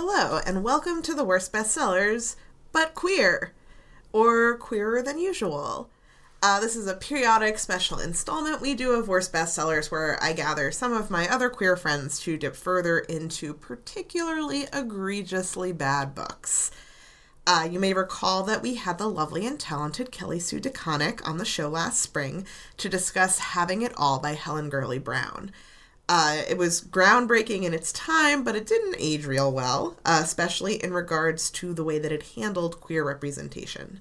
Hello, and welcome to the worst bestsellers, but queer, or queerer than usual. Uh, this is a periodic special installment we do of worst bestsellers where I gather some of my other queer friends to dip further into particularly egregiously bad books. Uh, you may recall that we had the lovely and talented Kelly Sue DeConnick on the show last spring to discuss Having It All by Helen Gurley Brown. Uh, it was groundbreaking in its time, but it didn't age real well, uh, especially in regards to the way that it handled queer representation.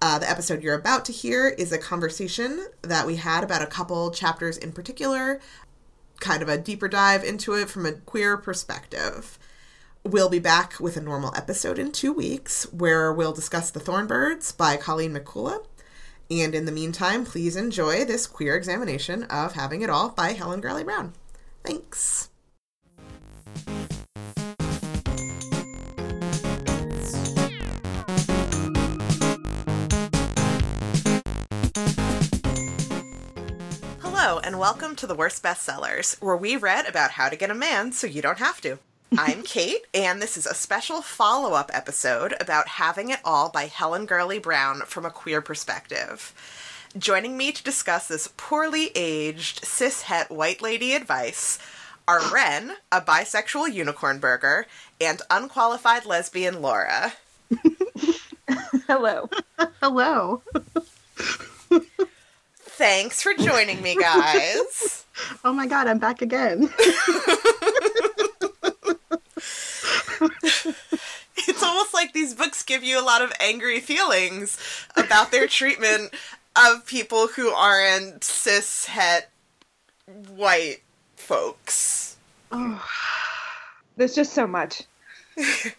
Uh, the episode you're about to hear is a conversation that we had about a couple chapters in particular, kind of a deeper dive into it from a queer perspective. We'll be back with a normal episode in two weeks where we'll discuss The Thorn Birds by Colleen McCullough. And in the meantime, please enjoy this queer examination of Having It All by Helen Gurley Brown. Thanks. Hello, and welcome to the Worst Bestsellers, where we read about how to get a man so you don't have to. I'm Kait, and this is a special follow up episode about Having It All by Helen Gurley Brown from a queer perspective. Joining me to discuss this poorly aged cis-het white lady advice are Wren, a bisexual unicorn burger, and unqualified lesbian Laura. Hello. Hello. Thanks for joining me, guys. Oh my god, I'm back again. it's almost like these books give you a lot of angry feelings about their treatment of people who aren't cis het white folks. oh, There's just so much.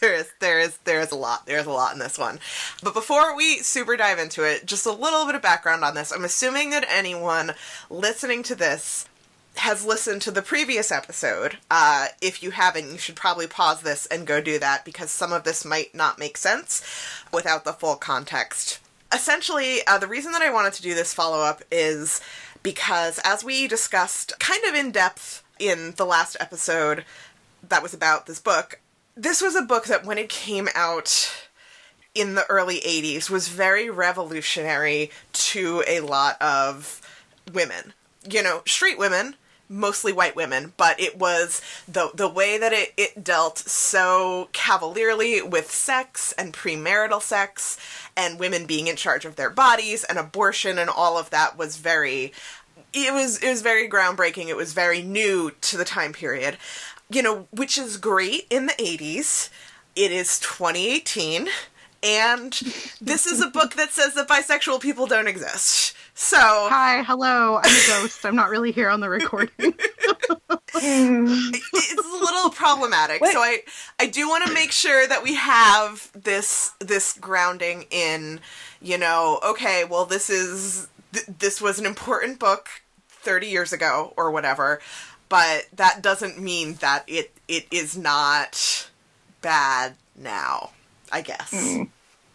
There is there is there is a lot. There's a lot in this one. But before we super dive into it, just a little bit of background on this. I'm assuming that anyone listening to this has listened to the previous episode. Uh, if you haven't, you should probably pause this and go do that because some of this might not make sense without the full context. Essentially, uh, the reason that I wanted to do this follow up is because, as we discussed kind of in depth in the last episode that was about this book, this was a book that when it came out in the early 80s was very revolutionary to a lot of women. You know, street women, mostly white women, but it was the the way that it, it dealt so cavalierly with sex and premarital sex and women being in charge of their bodies and abortion and all of that was very it was it was very groundbreaking. It was very new to the time period. You know, which is great in the 80s. It is 2018 and this is a book that says that bisexual people don't exist. So, hi, hello. I'm a ghost. I'm not really here on the recording. it's a little problematic. Wait. So I I do want to make sure that we have this this grounding in, you know, okay, well this is th- this was an important book 30 years ago or whatever, but that doesn't mean that it it is not bad now, I guess. Mm.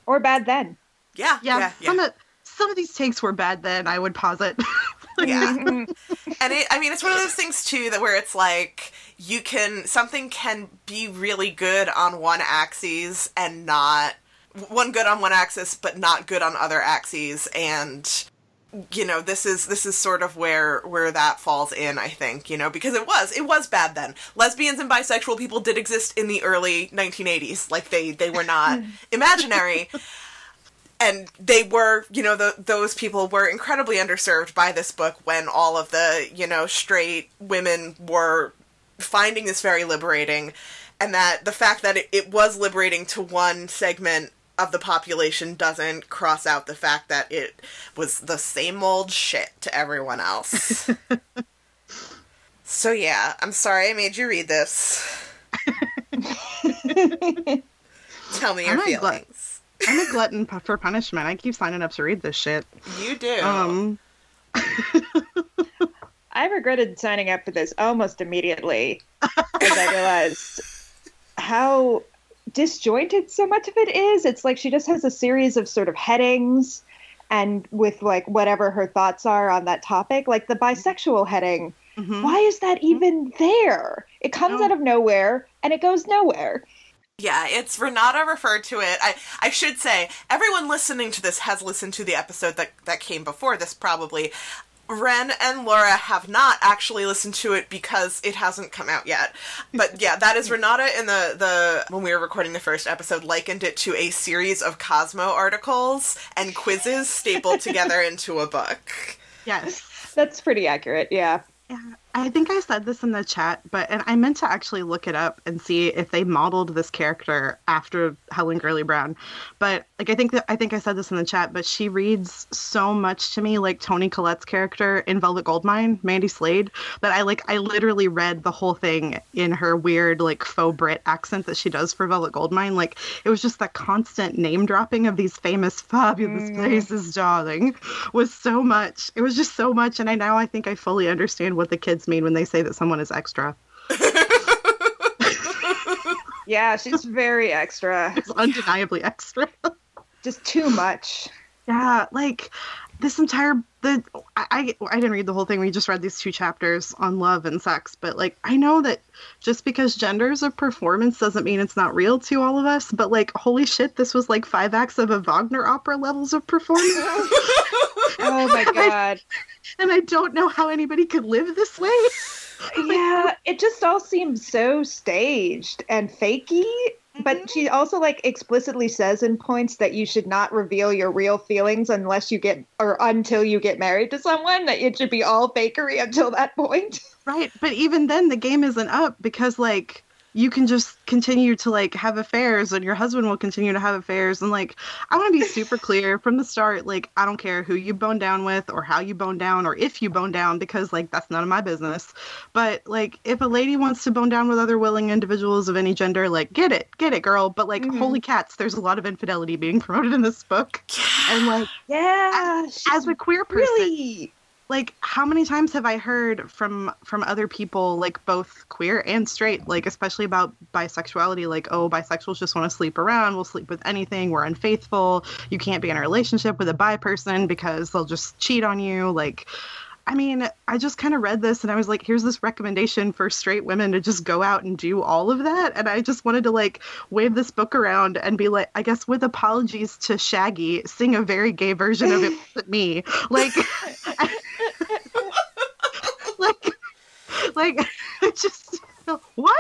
Or bad then. Yeah, yeah, yeah, yeah. some of some of these takes were bad. Then I would posit. Yeah. and it, I mean, it's one of those things too that where it's like you can something can be really good on one axis and not one good on one axis, but not good on other axes. And you know, this is this is sort of where where that falls in. I think you know because it was it was bad then. Lesbians and bisexual people did exist in the early 1980s. Like they they were not imaginary and they were you know the, those people were incredibly underserved by this book when all of the you know straight women were finding this very liberating and that the fact that it, it was liberating to one segment of the population doesn't cross out the fact that it was the same old shit to everyone else. So yeah i'm sorry i made you read this. Tell me your I'm feelings I'm a glutton for punishment. I keep signing up to read this shit. you do Um, I regretted signing up for this almost immediately as I realized how disjointed so much of it is. It's like she just has a series of sort of headings and with like whatever her thoughts are on that topic. Like the bisexual heading Mhm. why is that even there? It comes No. out of nowhere and it goes nowhere. Yeah, it's Renata referred to it. I I should say everyone listening to this has listened to the episode that that came before this probably. Wren and Laura have not actually listened to it because it hasn't come out yet. But yeah, that is Renata in the the when we were recording the first episode likened it to a series of Cosmo articles and quizzes stapled together into a book. Yes. That's pretty accurate, yeah. Yeah, I think I said this in the chat, but and I meant to actually look it up and see if they modeled this character after Helen Gurley Brown. But like I think that I think I said this in the chat, but she reads so much to me like Toni Collette's character in Velvet Goldmine, Mandy Slade, that I like I literally read the whole thing in her weird like faux Brit accent that she does for Velvet Goldmine. Like it was just that constant name dropping of these famous fabulous Mm. places, darling, was so much. It was just so much, and I now I think I fully understand what the kids mean when they say that someone is extra. Yeah, she's very extra. It's undeniably extra. Just too much. Yeah, like this entire the I, I I didn't read the whole thing. We just read these two chapters on love and sex, but like I know that just because gender's a performance doesn't mean it's not real to all of us. But like, holy shit, this was like five acts of a Wagner opera levels of performance, Oh my god. and I don't know how anybody could live this way. yeah, it just all seems so staged and fakey. But mm-hmm. she also like explicitly says in points that you should not reveal your real feelings unless you get or until you get married to someone. That it should be all fakery until that point. Right, but even then the game isn't up because like you can just continue to like have affairs and your husband will continue to have affairs and like I want to be super clear from the start like I don't care who you bone down with or how you bone down or if you bone down because like that's none of my business. But like if a lady wants to bone down with other willing individuals of any gender like get it, get it girl, but like Mhm. holy cats there's a lot of infidelity being promoted in this book. And like Yeah, as a queer person really. Like how many times have i heard from from other people like both queer and straight like especially about bisexuality like oh bisexuals just want to sleep around we'll sleep with anything we're unfaithful you can't be in a relationship with a bi person because they'll just cheat on you like i mean i just kind of read this and i was like here's this recommendation for straight women to just go out and do all of that and i just wanted to like wave this book around and be like i guess with apologies to shaggy sing a very gay version of it with me. Like like like just what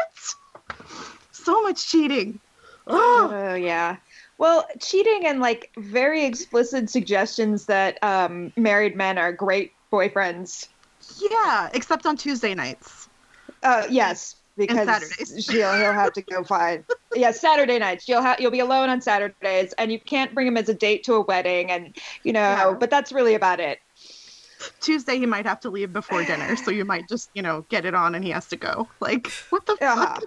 so much cheating oh Oh yeah. Well, cheating and like very explicit suggestions that um, married men are great boyfriends. yeah except on tuesday nights Uh, yes, because she'll he'll have to go find. Yeah, Saturday nights. You'll have you'll be alone on Saturdays, and you can't bring him as a date to a wedding, and you know. Yeah. But that's really about it. Tuesday he might have to leave before dinner so you might just you know get it on and he has to go like what the Yeah. fuck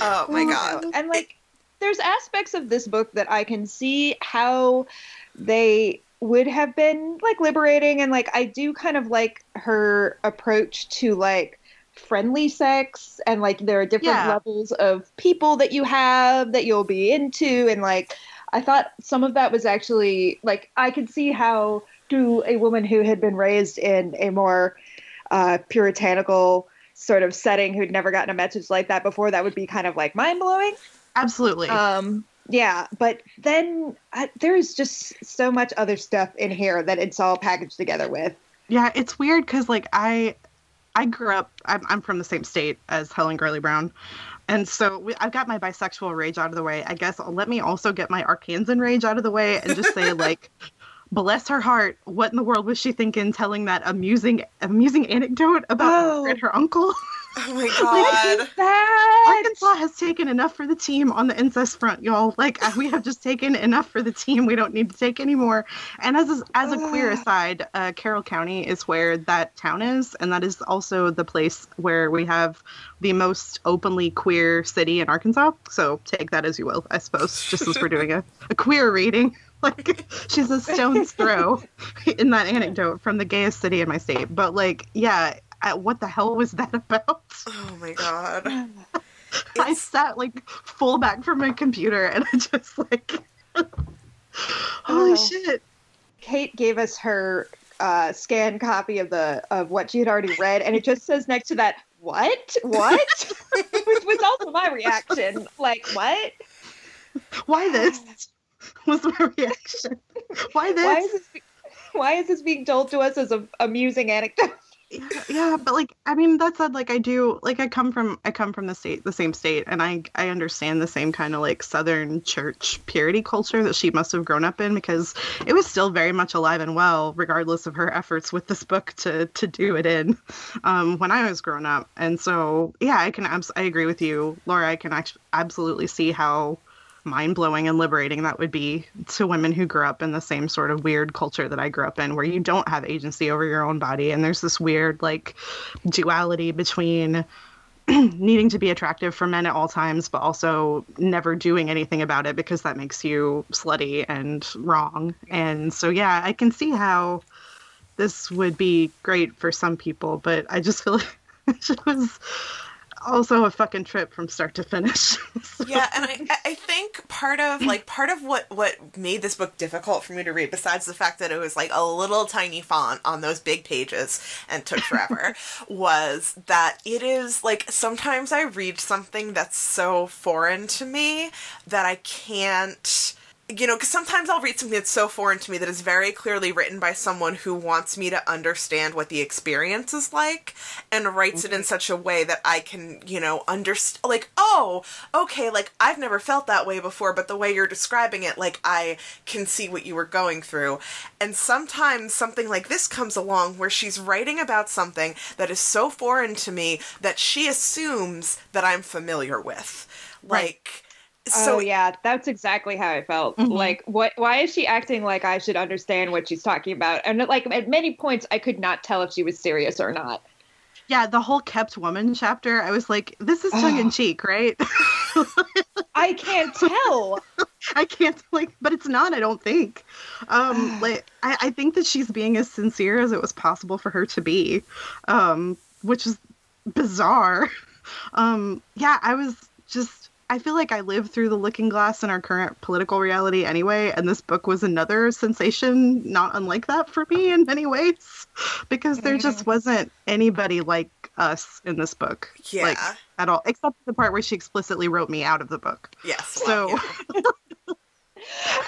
Oh my oh, god. And like, there's aspects of this book that I can see how they would have been like liberating, and like I do kind of like her approach to like friendly sex and like there are different Yeah. levels of people that you have that you'll be into and like I thought some of that was actually like I could see how to a woman who had been raised in a more uh, puritanical sort of setting who'd never gotten a message like that before that would be kind of like mind blowing absolutely um yeah but then I, there's just so much other stuff in here that it's all packaged together with Yeah, it's weird because like I, I grew up. I'm, I'm from the same state as Helen Gurley Brown, and so we, I've got my bisexual rage out of the way. I guess let me also get my Arkansan rage out of the way and just say like, bless her heart. What in the world was she thinking, telling that amusing, amusing anecdote about Oh. her and her uncle? Oh my god. that Arkansas has taken enough for the team on the incest front, y'all. Like uh, we have just taken enough for the team. We don't need to take anymore. And as a, as a queer aside, uh, Carroll County is where that town is, and that is also the place where we have the most openly queer city in Arkansas. So take that as you will, I suppose. Just as we're doing a, a queer reading. Like she's a stone's throw in that anecdote from the gayest city in my state. But like, yeah, uh, what the hell was that about? Oh my god. I sat like full back from my computer and I just like holy Oh. shit. Kait gave us her uh, scan copy of the of what she had already read, and it just says next to that, "What? What?" Which was also my reaction. Like, what? Why this? Was my reaction. Why this? Why is this? be- Why is this being told to us as a amusing anecdote? yeah, but like I mean that said, like I do like I come from I come from the state the same state and I I understand the same kind of like southern church purity culture that she must have grown up in because it was still very much alive and well regardless of her efforts with this book to to do it in um when I was growing up. And so yeah, I can abs- I agree with you, Laura, I can actually absolutely see how mind blowing and liberating that would be to women who grew up in the same sort of weird culture that I grew up in, where you don't have agency over your own body. And there's this weird, like, duality between needing to be attractive for men at all times, but also never doing anything about it because that makes you slutty and wrong. And so, yeah, I can see how this would be great for some people, but I just feel like it was also a fucking trip from start to finish. So- yeah and I, I think part of like part of what what made this book difficult for me to read besides the fact that it was like a little tiny font on those big pages and took forever was that it is like sometimes i read something that's so foreign to me that i can't you know, because sometimes I'll read something that's so foreign to me that is very clearly written by someone who wants me to understand what the experience is like and writes it in mm-hmm. such a way that I can, you know, understand. Like, oh, okay, like I've never felt that way before, but the way you're describing it, like I can see what you were going through. And sometimes something like this comes along where she's writing about something that is so foreign to me that she assumes that I'm familiar with. Right. Like, so oh yeah, that's exactly how I felt. Mhm. Like, what? Why is she acting like I should understand what she's talking about? And like at many points, I could not tell if she was serious or not. yeah, the whole kept woman chapter, I was like, this is tongue in cheek, right? I can't tell. I can't like, but it's not. I don't think. Um, like, I, I think that she's being as sincere as it was possible for her to be, um, which is bizarre. Um, yeah, I was just. I feel like I lived through the Looking Glass in our current political reality anyway, and this book was another sensation, not unlike that for me in many ways, because there just mm. wasn't anybody like us in this book, yeah. like at all, except the part where she explicitly wrote me out of the book. Yes. So- well, yeah.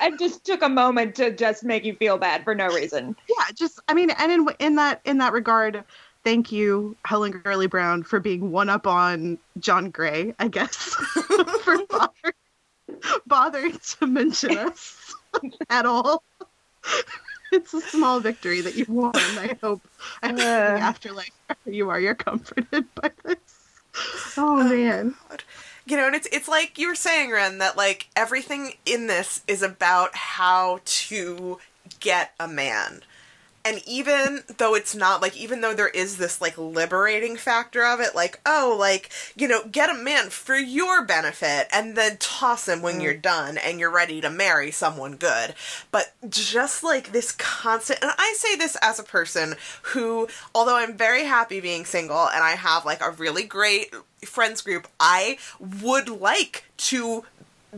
I just took a moment to just make you feel bad for no reason. yeah just i mean and in in that in that regard thank you helen gurley brown for being one up on john gray i guess for bothering, bothering to mention us at all. It's a small victory that you won i hope. I hope in the Uh. afterlife you are you're comforted by this. Oh man. You know, and it's it's like you were saying, Wren, that like everything in this is about how to get a man. And even though it's not like even though there is this like liberating factor of it, like, oh, like, you know, get a man for your benefit and then toss him when mm. you're done and you're ready to marry someone good. But just like this constant and I say this as a person who, although I'm very happy being single and I have like a really great friends group, I would like to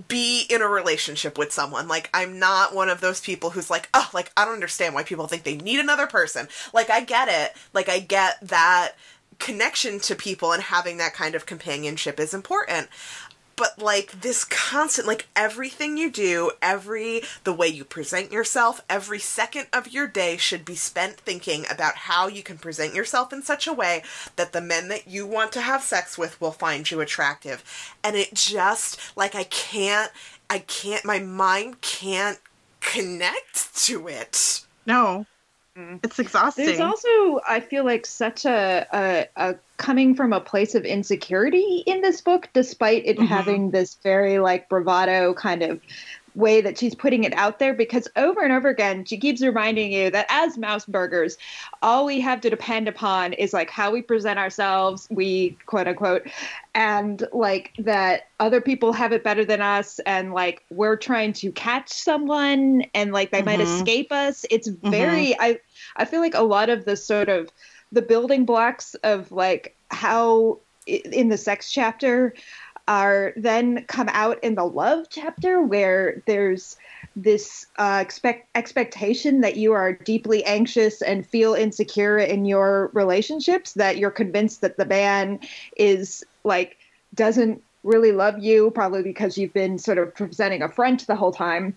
be in a relationship with someone. Like I'm not one of those people who's like, "Oh, like I don't understand why people think they need another person." Like I get it. Like I get that connection to people and having that kind of companionship is important. But like this constant like everything you do, every the way you present yourself, every second of your day should be spent thinking about how you can present yourself in such a way that the men that you want to have sex with will find you attractive. And it just like I can't I can't my mind can't connect to it. no. It's exhausting There's also, I feel like, such a, a, a coming from a place of insecurity in this book, despite it Mhm. having this very like bravado kind of way that she's putting it out there. Because over and over again, she keeps reminding you that as mouseburgers, all we have to depend upon is like how we present ourselves, we quote unquote, and like that other people have it better than us, and like we're trying to catch someone, and like they might Mhm. escape us. It's very, I I feel like a lot of the sort of the building blocks of like how in the sex chapter are then come out in the love chapter where there's this uh, expect expectation that you are deeply anxious and feel insecure in your relationships that you're convinced that the man is like doesn't really love you probably because you've been sort of presenting a front the whole time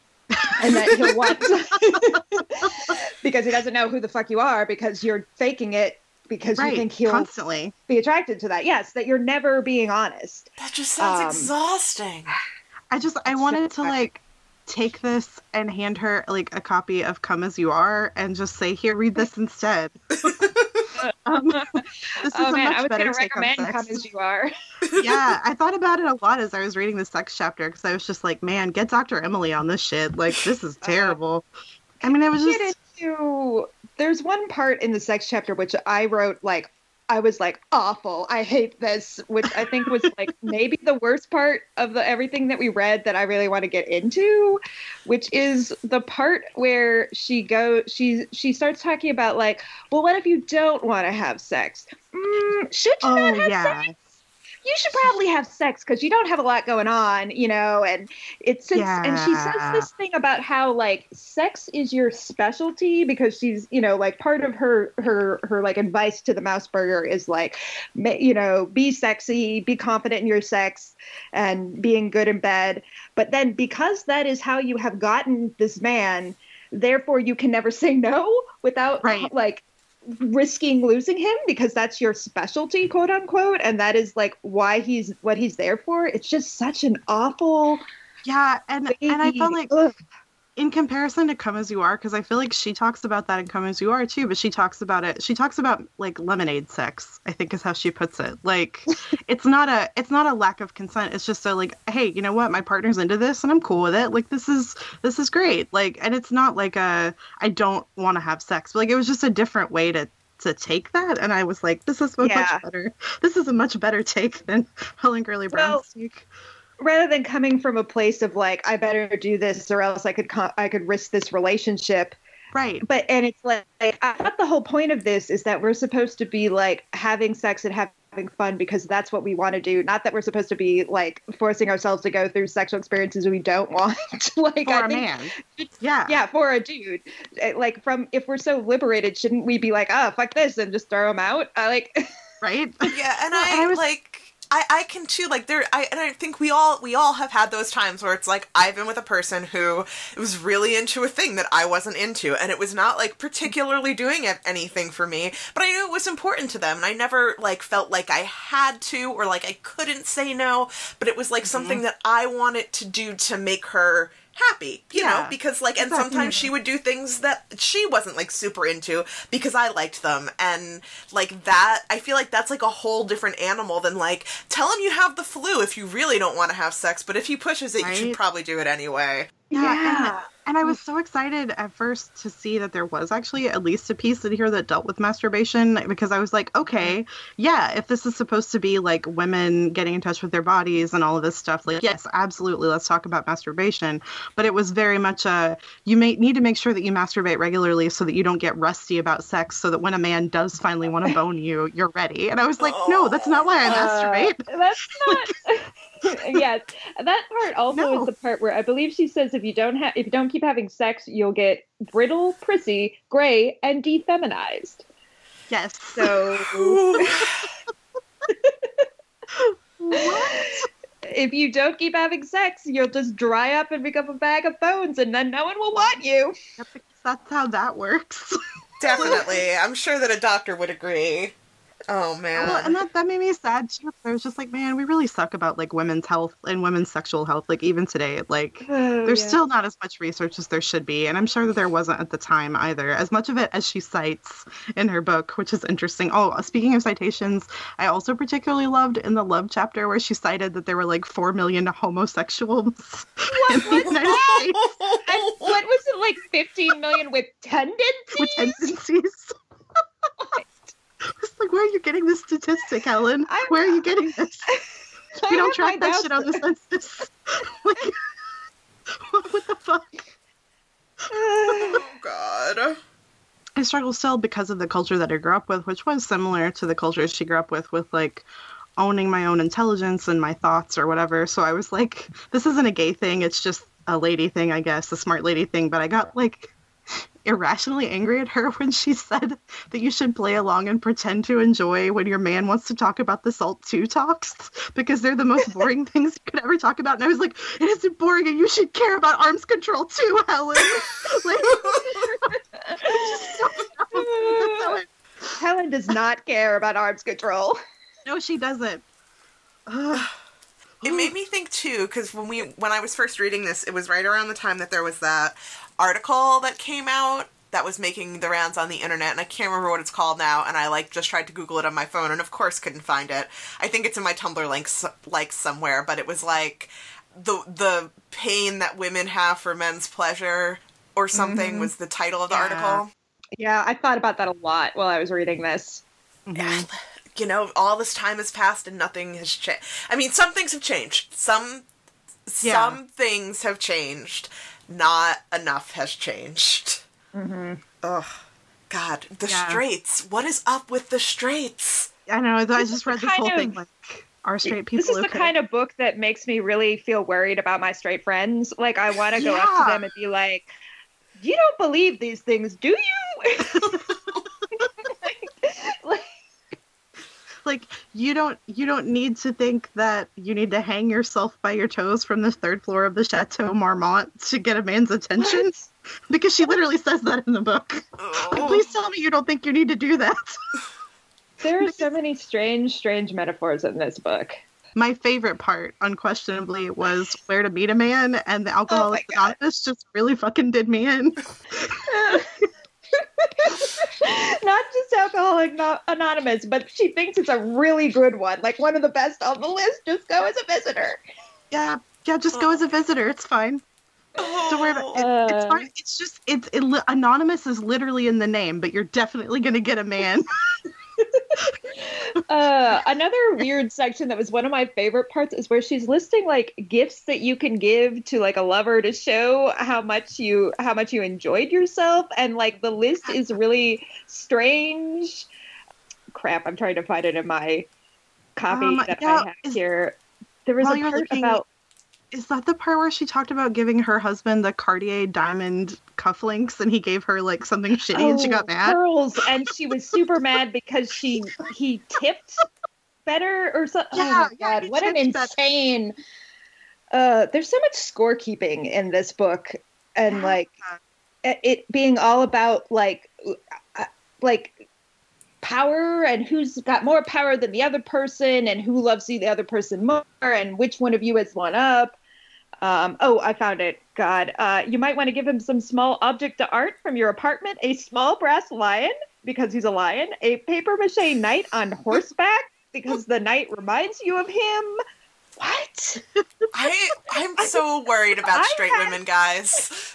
and that he'll want because he doesn't know who the fuck you are because you're faking it because right. you think he'll constantly be attracted to that. Yes, that you're never being honest. That just sounds Um, exhausting. I just I wanted to like take this and hand her like a copy of Come as You Are and just say, here, read this instead. um, this is oh a man, much I was better going to take on recommend sex. "Come as You Are." yeah, I thought about it a lot as I was reading the sex chapter because I was just like, man, get Dr. Emily on this shit. Like, this is terrible. I mean, it was Get just into. There's one part in the sex chapter which I wrote like. I was like awful. I hate this, which I think was like maybe the worst part of the everything that we read that I really want to get into, which is the part where she go she she starts talking about like, well, what if you don't want to have sex? Mm, should you oh not have yeah, sex? You should probably have sex because you don't have a lot going on, you know. And it's since and she says this thing about how like sex is your specialty because she's you know like part of her her her like advice to the mouseburger is like you know be sexy, be confident in your sex, and being good in bed. But then because that is how you have gotten this man, therefore you can never say no without Right. like risking losing him because that's your specialty quote unquote. And that is like why he's what he's there for. It's just such an awful yeah, and and I felt like Ugh. In comparison to Come as You Are, because I feel like she talks about that in Come as You Are too, but she talks about it. She talks about like lemonade sex. I think is how she puts it. Like, it's not a it's not a lack of consent. It's just a like, hey, you know what? My partner's into this, and I'm cool with it. Like, this is this is great. Like, and it's not like a I don't want to have sex. But, like, it was just a different way to to take that, and I was like, this is so Yeah. much better. This is a much better take than Helen Gurley Brown's Well, take. Rather than coming from a place of like i better do this or else i could co- i could risk this relationship Right. but and it's like, like i thought the whole point of this is that we're supposed to be like having sex and having fun because that's what we want to do not that we're supposed to be like forcing ourselves to go through sexual experiences we don't want like For I a think man. Yeah. yeah for a dude Eh, like from if we're so liberated shouldn't we be like oh fuck this and just throw him out I like Right. Yeah, and I, and I was- like I, I can too like there I and I think we all we all have had those times where it's like I've been with a person who was really into a thing that I wasn't into and it was not like particularly doing it- anything for me but I knew it was important to them and I never like felt like I had to or like I couldn't say no but it was like mm-hmm. something that I wanted to do to make her happy you know because like and exactly. sometimes she would do things that she wasn't like super into because I liked them and like that I feel like that's like a whole different animal than like tell him you have the flu if you really don't want to have sex but if he pushes it you should probably do it anyway Yeah, Yeah. And, I was so excited at first to see that there was actually at least a piece in here that dealt with masturbation because I was like, okay, yeah, if this is supposed to be like women getting in touch with their bodies and all of this stuff, like, yes, absolutely, let's talk about masturbation. But it was very much a you may need to make sure that you masturbate regularly so that you don't get rusty about sex, so that when a man does finally want to bone you, you're ready. And I was like, no, that's not why I masturbate. Uh, that's not. yes, that part also No. is the part where I believe she says if you don't have if you don't keep having sex, you'll get brittle, prissy, gray, and defeminized. Yes. So what? if you don't keep having sex, you'll just dry up and become a bag of bones, and then no one will want you. That's that's how that works. definitely I'm sure that a doctor would agree oh man Well, and that, that made me sad too. I was just like, man, we really suck about like women's health and women's sexual health. Like even today, like Oh, there's still not as much research as there should be, and I'm sure that there wasn't at the time either. As much of it as she cites in her book, which is interesting. Oh, speaking of citations, I also particularly loved in the love chapter where she cited that there were like four million homosexuals in the United States And what was it like 15 million with tendencies? with tendencies. Like, where are you getting this statistic, Helen? Where are you getting this? We don't track that shit on the census. like, what, what the fuck? oh god I struggle still because of the culture that I grew up with, which was similar to the culture she grew up with, with like owning my own intelligence and my thoughts or whatever. So I was like, this isn't a gay thing. It's just a lady thing, I guess, a smart lady thing. But I got like irrationally angry at her when she said that you should play along and pretend to enjoy when your man wants to talk about the Salt 2 talks because they're the most boring things you could ever talk about. And I was like, it isn't boring and you should care about arms control too, Helen. like, Helen does not care about arms control. No, she doesn't. It made me think too, because when we when I was first reading this, it was right around the time that there was that article that came out that was making the rounds on the internet, and I can't remember what it's called now. And I like just tried to Google it on my phone, and of course couldn't find it. I think it's in my Tumblr links like somewhere, but it was like the the pain that women have for men's pleasure or something Mhm. was the title of the Yeah. article. Yeah, I thought about that a lot while I was reading this. Yeah, you know, all this time has passed and nothing has changed. I mean, some things have changed. Some Yeah. some things have changed. Not enough has changed. Mm-hmm. Ugh. God, the Yeah. Straits. What is up with the Straits? I know. I just read the this whole kind thing of- like, are straight people This is the kind of book that makes me really feel worried about my straight friends. Like, I want to go up to them and be like, "You don't believe these things, do you?" like, like you don't you don't need to think that you need to hang yourself by your toes from the third floor of the Chateau Marmont to get a man's attention because she literally says that in the book. Like, please tell me you don't think you need to do that. there are so many strange, strange metaphors in this book. My favorite part, unquestionably, was where to meet a man, and the oh Alcoholics Oh Anonymous just really fucking did me in. Not just Alcoholic No- Anonymous, but she thinks it's a really good one, like one of the best on the list. Just go as a visitor. Yeah, yeah, just go as a visitor. It's fine. Don't worry about it. It's Uh. fine. It's just it's it, anonymous is literally in the name, but you're definitely gonna get a man. Uh, another weird section that was one of my favorite parts is where she's listing like gifts that you can give to like a lover to show how much you how much you enjoyed yourself, and like the list is really strange. Crap, I'm trying to find it in my copy Um, that yeah, I have is- here. There was a part about Is that the part where she talked about giving her husband the Cartier diamond cufflinks and he gave her like something shitty and she got Oh, mad? Pearls, and she was super mad because she he tipped better or something. Yeah, oh my yeah, god, he what an insane! Uh, there's so much scorekeeping in this book, and Yeah. like it, being all about like uh, like power and who's got more power than the other person and who loves you the other person more and which one of you has one up um, oh, I found it. God, uh, you might want to give him some small object to art from your apartment: a small brass lion because he's a lion, a paper mache knight on horseback because the knight reminds you of him. What? I I'm so worried about straight had- women, guys.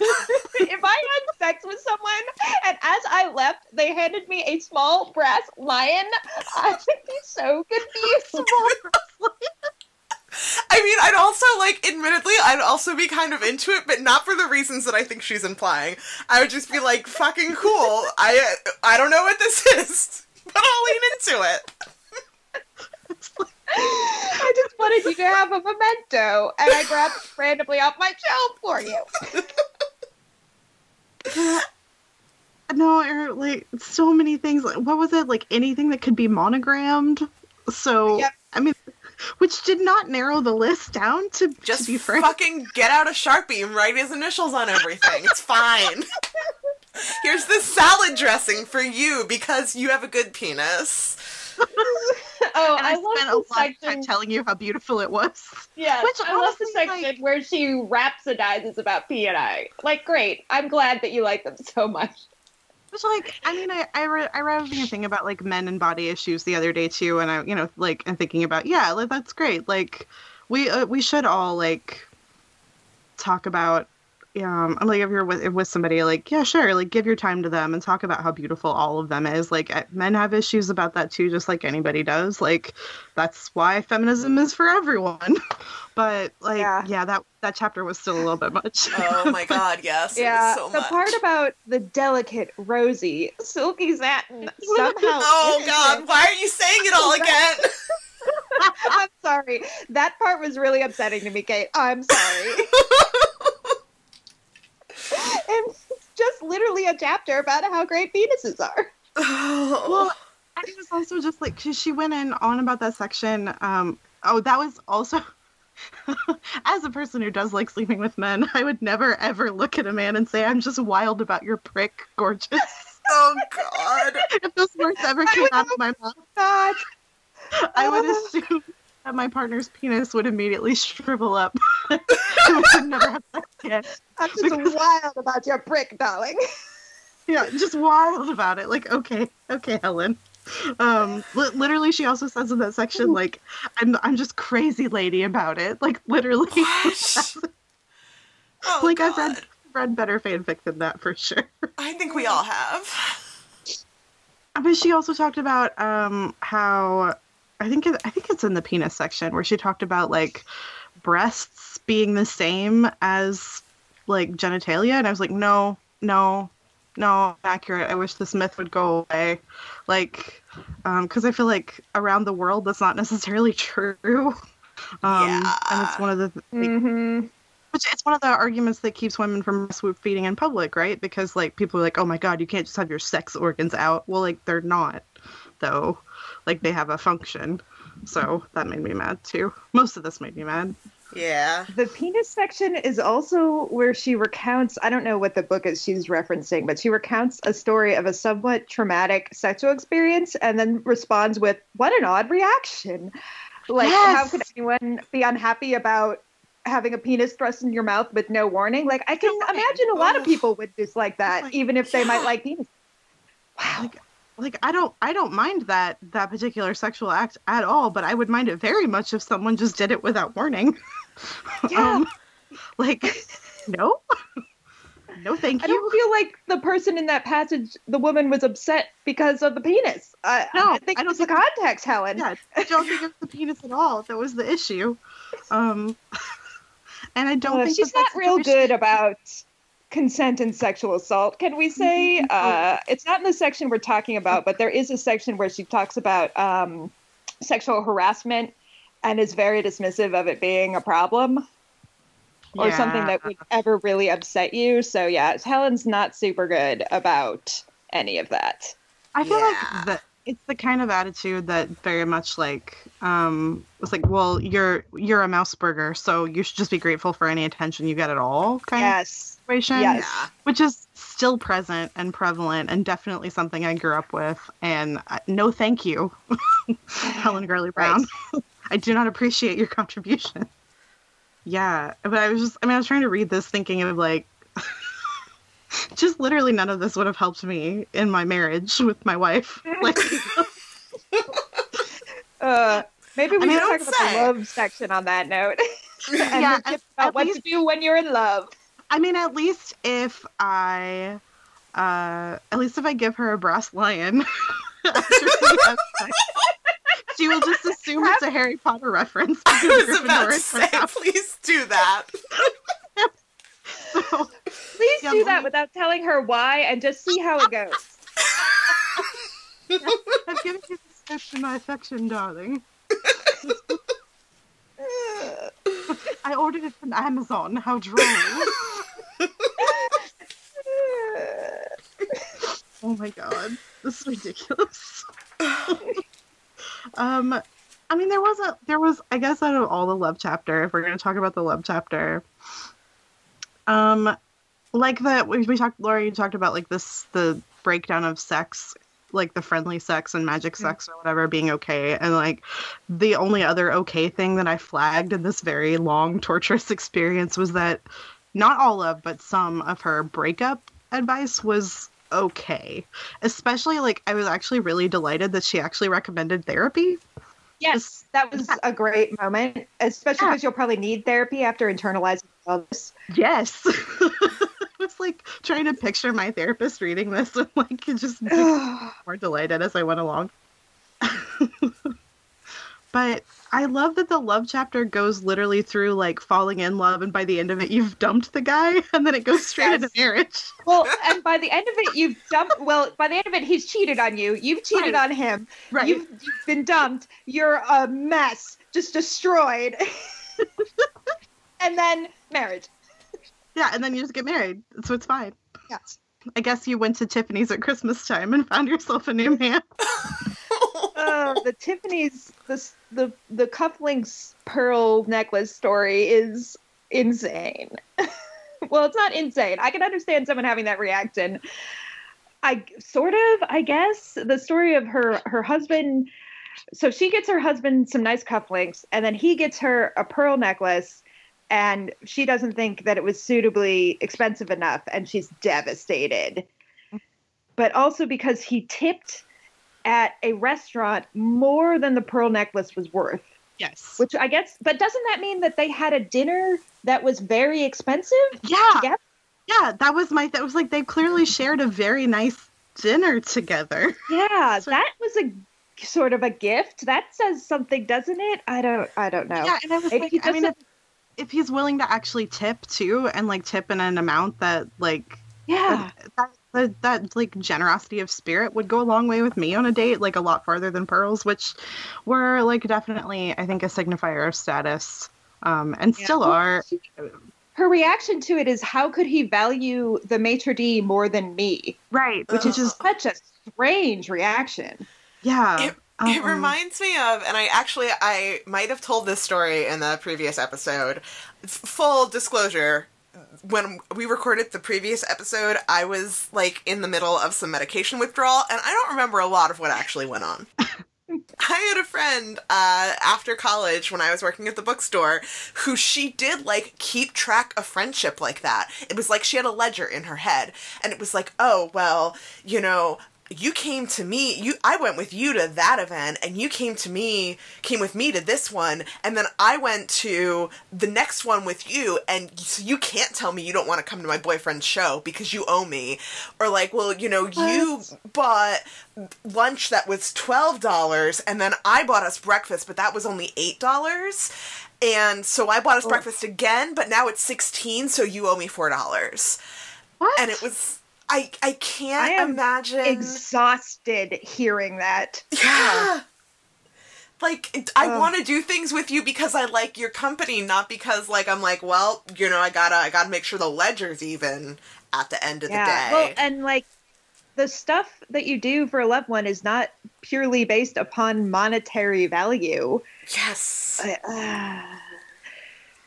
if I had sex with someone and as I left, they handed me a small brass lion, I would be so confused. I mean, I'd also like, admittedly, I'd also be kind of into it, but not for the reasons that I think she's implying. I would just be like, fucking cool. I I don't know what this is, but I'll lean into it. I just wanted you to have a memento, and I grabbed it randomly off my shelf for you. No, or like so many things. Like, what was it? Like anything that could be monogrammed. So Yep. I mean, which did not narrow the list down to Just to be frank. fucking get out a sharpie and write his initials on everything. It's fine. Here's the salad dressing for you because you have a good penis. Oh, and I, I, spent a the lot of time telling you how beautiful it was. Yeah, Which I love the section like- where she rhapsodizes about P and I. Like, great. I'm glad that you like them so much. Like, I mean, I I read I read a thing about like men and body issues the other day too, and I you know like and thinking about yeah, like, that's great. Like, we uh, we should all like talk about. Um, i'm like if you're with with somebody, like yeah, sure, like give your time to them and talk about how beautiful all of them is. Like men have issues about that too, just like anybody does. Like that's why feminism is for everyone. But like Yeah. yeah, that that chapter was still a little bit much. Oh my god, yes. Yeah, so the much. part about the delicate, rosy, silky satin somehow. Oh god, innocent- why are you saying it all again? I'm sorry. That part was really upsetting to me, Kait. I'm sorry. and it's just literally a chapter about how great penises are. well, and it was also just like 'cause she went in on about that section. Um, oh, that was also. As a person who does like sleeping with men, I would never ever look at a man and say, "I'm just wild about your prick, gorgeous." oh God. if those words ever came would out of my mouth, God. I would Oh. assume that my partner's penis would immediately shrivel up. and we would never have sex again. I'm just wild about your brick, darling. Yeah, just wild about it. Like, okay, okay, Helen. Um, li- literally, she also says in that section, like, I'm, I'm just crazy lady about it. Like, literally, Oh, like I've read read better fanfic than that for sure. I think we all have. But she also talked about um how I think it, I think it's in the penis section where she talked about like breasts being the same as like genitalia, and I was like, no, no, no, accurate. I wish this myth would go away, like, because I feel like around the world that's not necessarily true. Um, and it's one of the like, Mm-hmm. which it's one of the arguments that keeps women from swoop feeding in public, right? Because like people are like, oh my god, you can't just have your sex organs out. Well, like they're not, though. Like they have a function. So that made me mad too. Most of this made me mad. Yeah. The penis section is also where she recounts, I don't know what the book is she's referencing, but she recounts a story of a somewhat traumatic sexual experience and then responds with, What an odd reaction. Like, Yes. how could anyone be unhappy about having a penis thrust in your mouth with no warning? Like, I can No imagine a lot of people would dislike that, Like, even if they might like penis. Wow. Like, like I don't I don't mind that that particular sexual act at all, but I would mind it very much if someone just did it without warning. Yeah. um, like no. No, thank you I don't feel like the person in that passage, the woman was upset because of the penis. I, No, I think I don't think it's the think- context, Helen. yeah, I don't think it's the penis at all. That was the issue. Um, and I don't think she's that not real good about consent and sexual assault. Can we say Mhm. uh, it's not in the section we're talking about, but there is a section where she talks about um, sexual harassment and is very dismissive of it being a problem or something that would ever really upset you. So yeah, Helen's not super good about any of that. I feel Yeah. like that it's the kind of attitude that very much like um was like, well, you're you're a mouseburger, so you should just be grateful for any attention you get at all kind of Yes. Situation. Yes. Yeah. Which is still present and prevalent and definitely something I grew up with. And uh, no thank you, Helen Gurley Brown. I do not appreciate your contribution. Yeah, but I was just, I mean, I was trying to read this thinking of like, just literally none of this would have helped me in my marriage with my wife. Like, Uh, maybe we I mean, can talk about say. the love section on that note. and Yeah, about at what least- to do when you're in love. I mean, at least if I, uh, at least if I give her a brass lion, after we have sex, she will just assume it's a Harry Potter reference. I was about to say, please do that. so- Please Yeah, do that we- without telling her why and just see how it goes. I've given you the steps to my affection, darling. I ordered it from Amazon. How droll. Oh my god, this is ridiculous. um, I mean, there was a there was I guess out of all the love chapter, if we're gonna talk about the love chapter, um, like the we, we talked, Laura, you talked about like this the breakdown of sex, like the friendly sex and magic sex or whatever being okay, and like the only other okay thing that I flagged in this very long torturous experience was that not all of but some of her breakup advice was okay. Especially like i was actually really delighted that she actually recommended therapy. Yes, that was a great moment, especially Yeah. because you'll probably need therapy after internalizing all this. yes. I was like trying to picture my therapist reading this. And like just more delighted as i went along But I love that the love chapter goes literally through like falling in love, and by the end of it, you've dumped the guy, and then it goes straight Yes. into marriage. Well, and by the end of it, you've dumped. Well, by the end of it, he's cheated on you. You've cheated Right. on him. Right. You've, you've been dumped. You're a mess, just destroyed. and then marriage. Yeah, and then you just get married, so it's fine. Yes. I guess you went to Tiffany's at Christmas time and found yourself a new man. Oh, the Tiffany's the the the cufflinks pearl necklace story is insane. well, it's not insane. I can understand someone having that reaction. I sort of, I guess, the story of her her husband. So she gets her husband some nice cufflinks, and then he gets her a pearl necklace, and she doesn't think that it was suitably expensive enough, and she's devastated. Mm-hmm. But also because he tipped at a restaurant more than the pearl necklace was worth. Yes. Which I guess, but doesn't that mean that they had a dinner that was very expensive? Yeah. together? Yeah, that was my that was like they clearly shared a very nice dinner together. Yeah, So- that was a sort of a gift. That says something, doesn't it? I don't, I don't know. Yeah, and I was If like, I mean, if, if he's willing to actually tip too, and like tip in an amount that like yeah, that, that that like generosity of spirit would go a long way with me on a date, like a lot farther than pearls, which were like definitely I think a signifier of status, um, and Yeah. still are. her reaction to it is, how could he value the maitre d more than me? Right, Which is just such a strange reaction. yeah. It- It um, reminds me of, and I actually I might have told this story in the previous episode. F- full disclosure, when we recorded the previous episode, I was like in the middle of some medication withdrawal, and I don't remember a lot of what actually went on. I had a friend uh, after college when I was working at the bookstore who she did like keep track of friendship like that. It was like she had a ledger in her head, and it was like, oh well, you know, you came to me you i went with you to that event and you came to me came with me to this one and then i went to the next one with you and so you can't tell me you don't want to come to my boyfriend's show because you owe me. Or like well you know you bought lunch that was $12 and then i bought us breakfast but that was only $8 and so i bought us oh. breakfast again but now it's 16 so you owe me $4 what? and it was I I can't I imagine Exhausted hearing that. yeah. Like I want to do things with you because I like your company, not because like I'm like, well, you know, I gotta I gotta make sure the ledger's even at the end of Yeah. the day. Well, and like the stuff that you do for a loved one is not purely based upon monetary value. yes, Uh,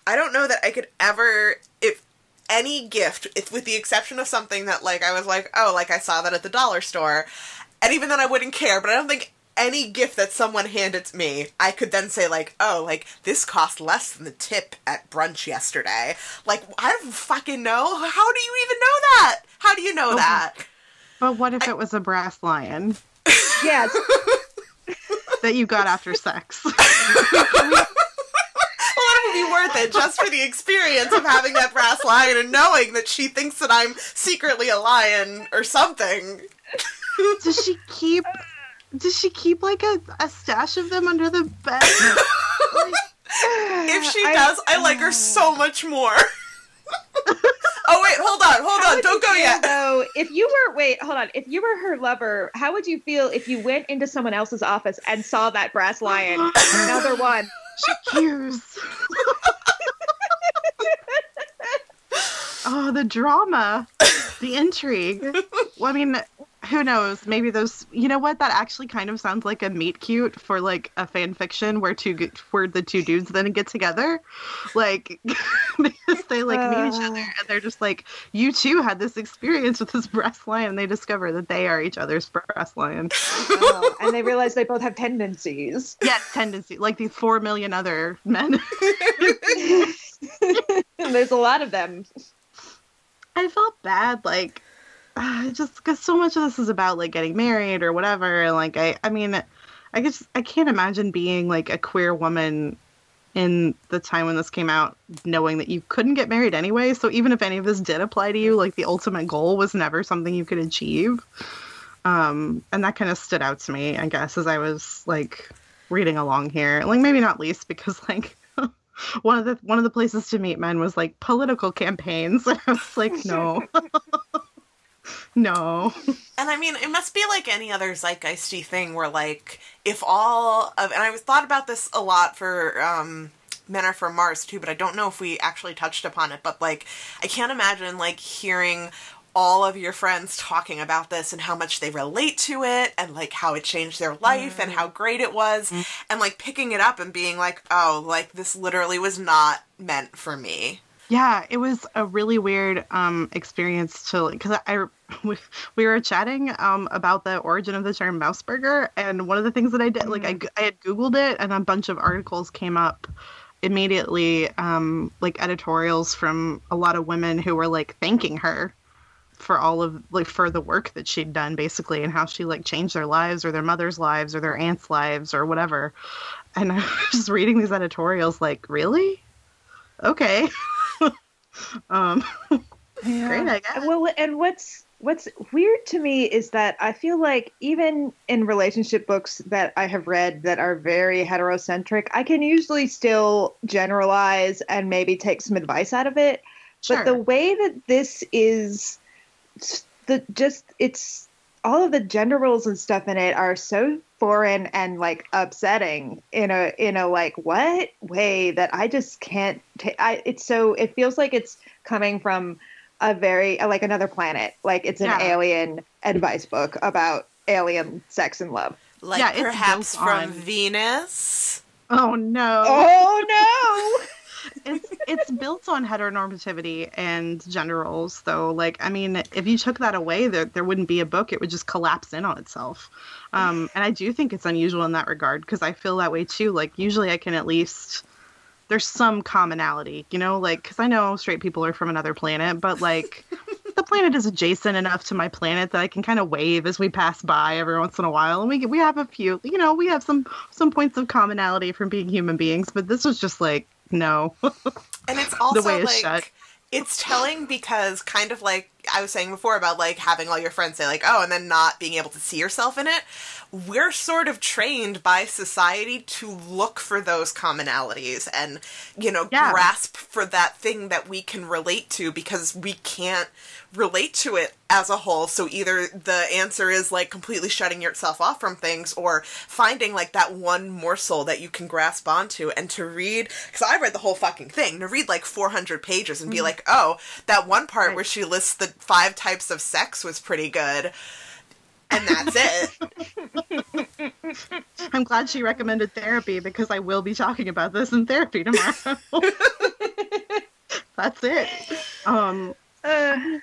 I don't know that I could ever if any gift, if with the exception of something that like I was like, oh, like I saw that at the dollar store, and even then I wouldn't care. But I don't think any gift that someone handed to me, I could then say like, oh, like this cost less than the tip at brunch yesterday. Like I don't fucking know. How do you even know that? How do you know Oh. that? but what if it was a brass lion yes. that you got after sex? It would be worth it just for the experience of having that brass lion and knowing that she thinks that I'm secretly a lion or something. does she keep? Does she keep like a, a stash of them under the bed? If she I- does, I like her so much more. oh wait, hold on, hold How on, don't go feel, yet. Though, if you were wait, hold on. If you were her lover, how would you feel if you went into someone else's office and saw that brass lion? Another one. She cues. oh, the drama, the intrigue. Well, I mean, who knows? Maybe those. You know what? That actually kind of sounds like a meet cute for like a fan fiction where two where the two dudes then get together, like because they like meet each other and they're just like, you two had this experience with this breast lion. And they discover that they are each other's breast lion. Oh, and they realize they both have tendencies. Yes, tendency like these four million other men. there's a lot of them. I felt bad, like uh, just because so much of this is about like getting married or whatever. And like I, I mean, I guess I can't imagine being like a queer woman in the time when this came out, knowing that you couldn't get married anyway. So even if any of this did apply to you, like the ultimate goal was never something you could achieve. Um, and that kind of stood out to me, I guess, as I was like reading along here. Like maybe not least because like one of the one of the places to meet men was like political campaigns. I was like, no. No. And I mean, it must be like any other zeitgeisty thing where, like, if all of, and I was thought about this a lot for um, Men Are From Mars too, but I don't know if we actually touched upon it. But like, I can't imagine like hearing all of your friends talking about this and how much they relate to it and like how it changed their life mm. and how great it was mm. and like picking it up and being like oh like this literally was not meant for me yeah it was a really weird um experience to because i we, we were chatting um about the origin of the term mouseburger and one of the things that i did mm. like I, mm. I had googled it and a bunch of articles came up immediately um like editorials from a lot of women who were like thanking her for all of like for the work that she'd done basically and how she like changed their lives or their mother's lives or their aunt's lives or whatever and i was just reading these editorials like really okay um yeah. great i guess well and what's what's weird to me is that i feel like even in relationship books that i have read that are very heterocentric i can usually still generalize and maybe take some advice out of it Sure. But the way that this is the just it's all of the gender roles and stuff in it are so foreign and like upsetting in a in a like what way that I just can't take. I it's so it feels like it's coming from a very like another planet. Like it's an yeah. alien advice book about alien sex and love. Like yeah, perhaps from on... Venus. Oh no. Oh no. it's it's built on heteronormativity and gender roles though. Like i mean if you took that away there, there wouldn't be a book. It would just collapse in on itself. Um, and i do think it's unusual in that regard because i feel that way too. Like usually i can at least there's some commonality you know? Like because i know straight people are from another planet but like the planet is adjacent enough to my planet that I can kind of wave as we pass by every once in a while, and we we have a few, you know, we have some some points of commonality from being human beings. But this was just like no. and it's also the way like shut. it's telling because kind of like I was saying before about like having all your friends say like oh and then not being able to see yourself in it. We're sort of trained by society to look for those commonalities and you know yeah. grasp for that thing that we can relate to because we can't relate to it as a whole. So either the answer is like completely shutting yourself off from things or finding like that one morsel that you can grasp onto and to read because I read the whole fucking thing to read like 400 pages and be mm-hmm. like, "Oh, that one part right. where she lists the five types of sex was pretty good." And that's it. I'm glad she recommended therapy because I will be talking about this in therapy tomorrow. that's it. Um, uh,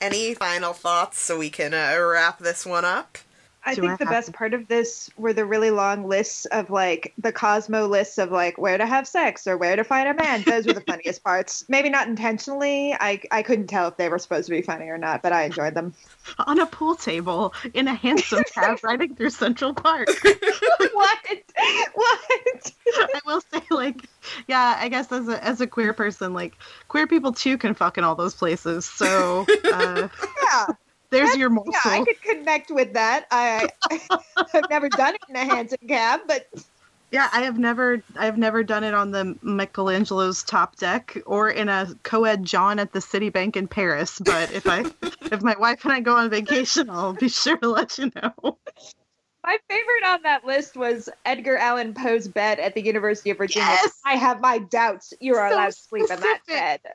any final thoughts so we can uh, wrap this one up? I Do think I the best to... part of this were the really long lists of like the Cosmo lists of like where to have sex or where to find a man. Those were the funniest parts. Maybe not intentionally. I I couldn't tell if they were supposed to be funny or not, but I enjoyed them. On a pool table in a hansom cab riding through Central Park. what? What? I will say, like, yeah, I guess as a as a queer person, like queer people too can fuck in all those places. So uh, yeah there's That's, your morsel. Yeah, I could connect with that. I I've never done it in a hansom cab, but yeah, I have never I've never done it on the Michelangelo's top deck or in a co-ed John at the Citibank in Paris. But if I if my wife and I go on vacation, I'll be sure to let you know. My favorite on that list was Edgar Allan Poe's bed at the University of Virginia. Yes! I have my doubts you are so allowed to sleep specific. in that bed.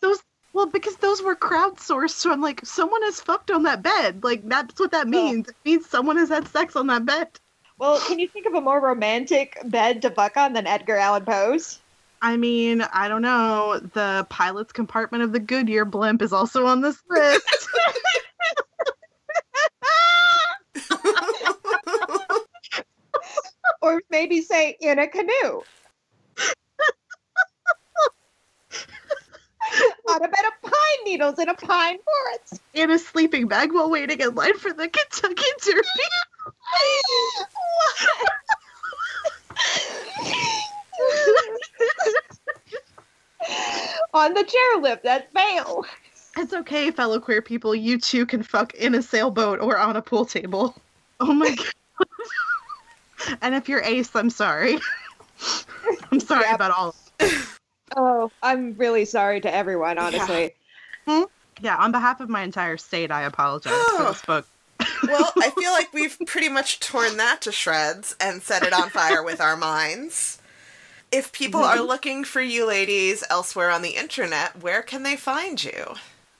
Those well, because those were crowdsourced, so I'm like, someone has fucked on that bed. Like that's what that means. It means someone has had sex on that bed. Well, can you think of a more romantic bed to fuck on than Edgar Allan Poe's? I mean, I don't know. The pilot's compartment of the Goodyear blimp is also on this list. or maybe say in a canoe. On a bed of pine needles in a pine forest. In a sleeping bag while waiting in line for the Kentucky Derby. on the chairlift, that's Vail. It's okay, fellow queer people. You too can fuck in a sailboat or on a pool table. Oh my god. And if you're ace, I'm sorry. I'm sorry Yep. about all. Oh, I'm really sorry to everyone, honestly. Hmm? Yeah, on behalf of my entire state, I apologize for oh. this book. Well, I feel like we've pretty much torn that to shreds and set it on fire with our minds. If people mm-hmm. are looking for you ladies elsewhere on the internet, where can they find you?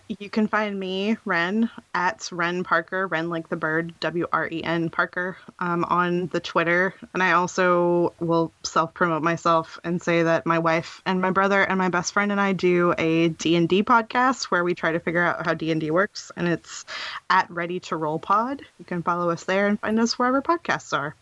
You can find me, Wren, at Wren Parker, Wren like the bird, W R E N Parker, um, on the Twitter. And I also will self promote myself and say that my wife and my brother and my best friend and I do a D&D podcast where we try to figure out how D&D works. And it's at Ready to Roll Pod. You can follow us there and find us wherever podcasts are.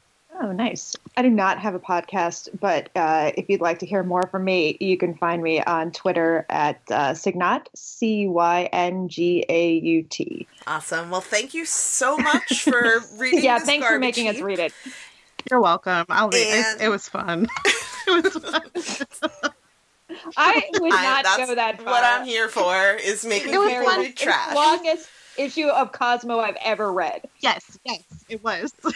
Oh, nice. I do not have a podcast, but uh, if you'd like to hear more from me, you can find me on Twitter at uh, Cyngaut, C Y N G A U T. Awesome. Well, thank you so much for reading. Yeah, this thanks for garbage making us read it. You're welcome. I'll read And- it. It was fun. it was fun. I would I- not that's go that far. What I'm here for is making It was people fun. read It's trash. The longest issue of Cosmo I've ever read. Yes, yes, it was.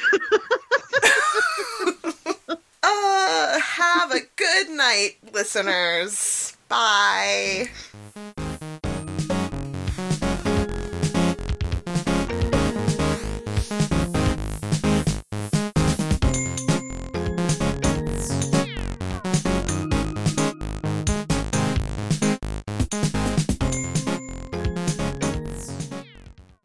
Uh, have a good night, listeners. Bye.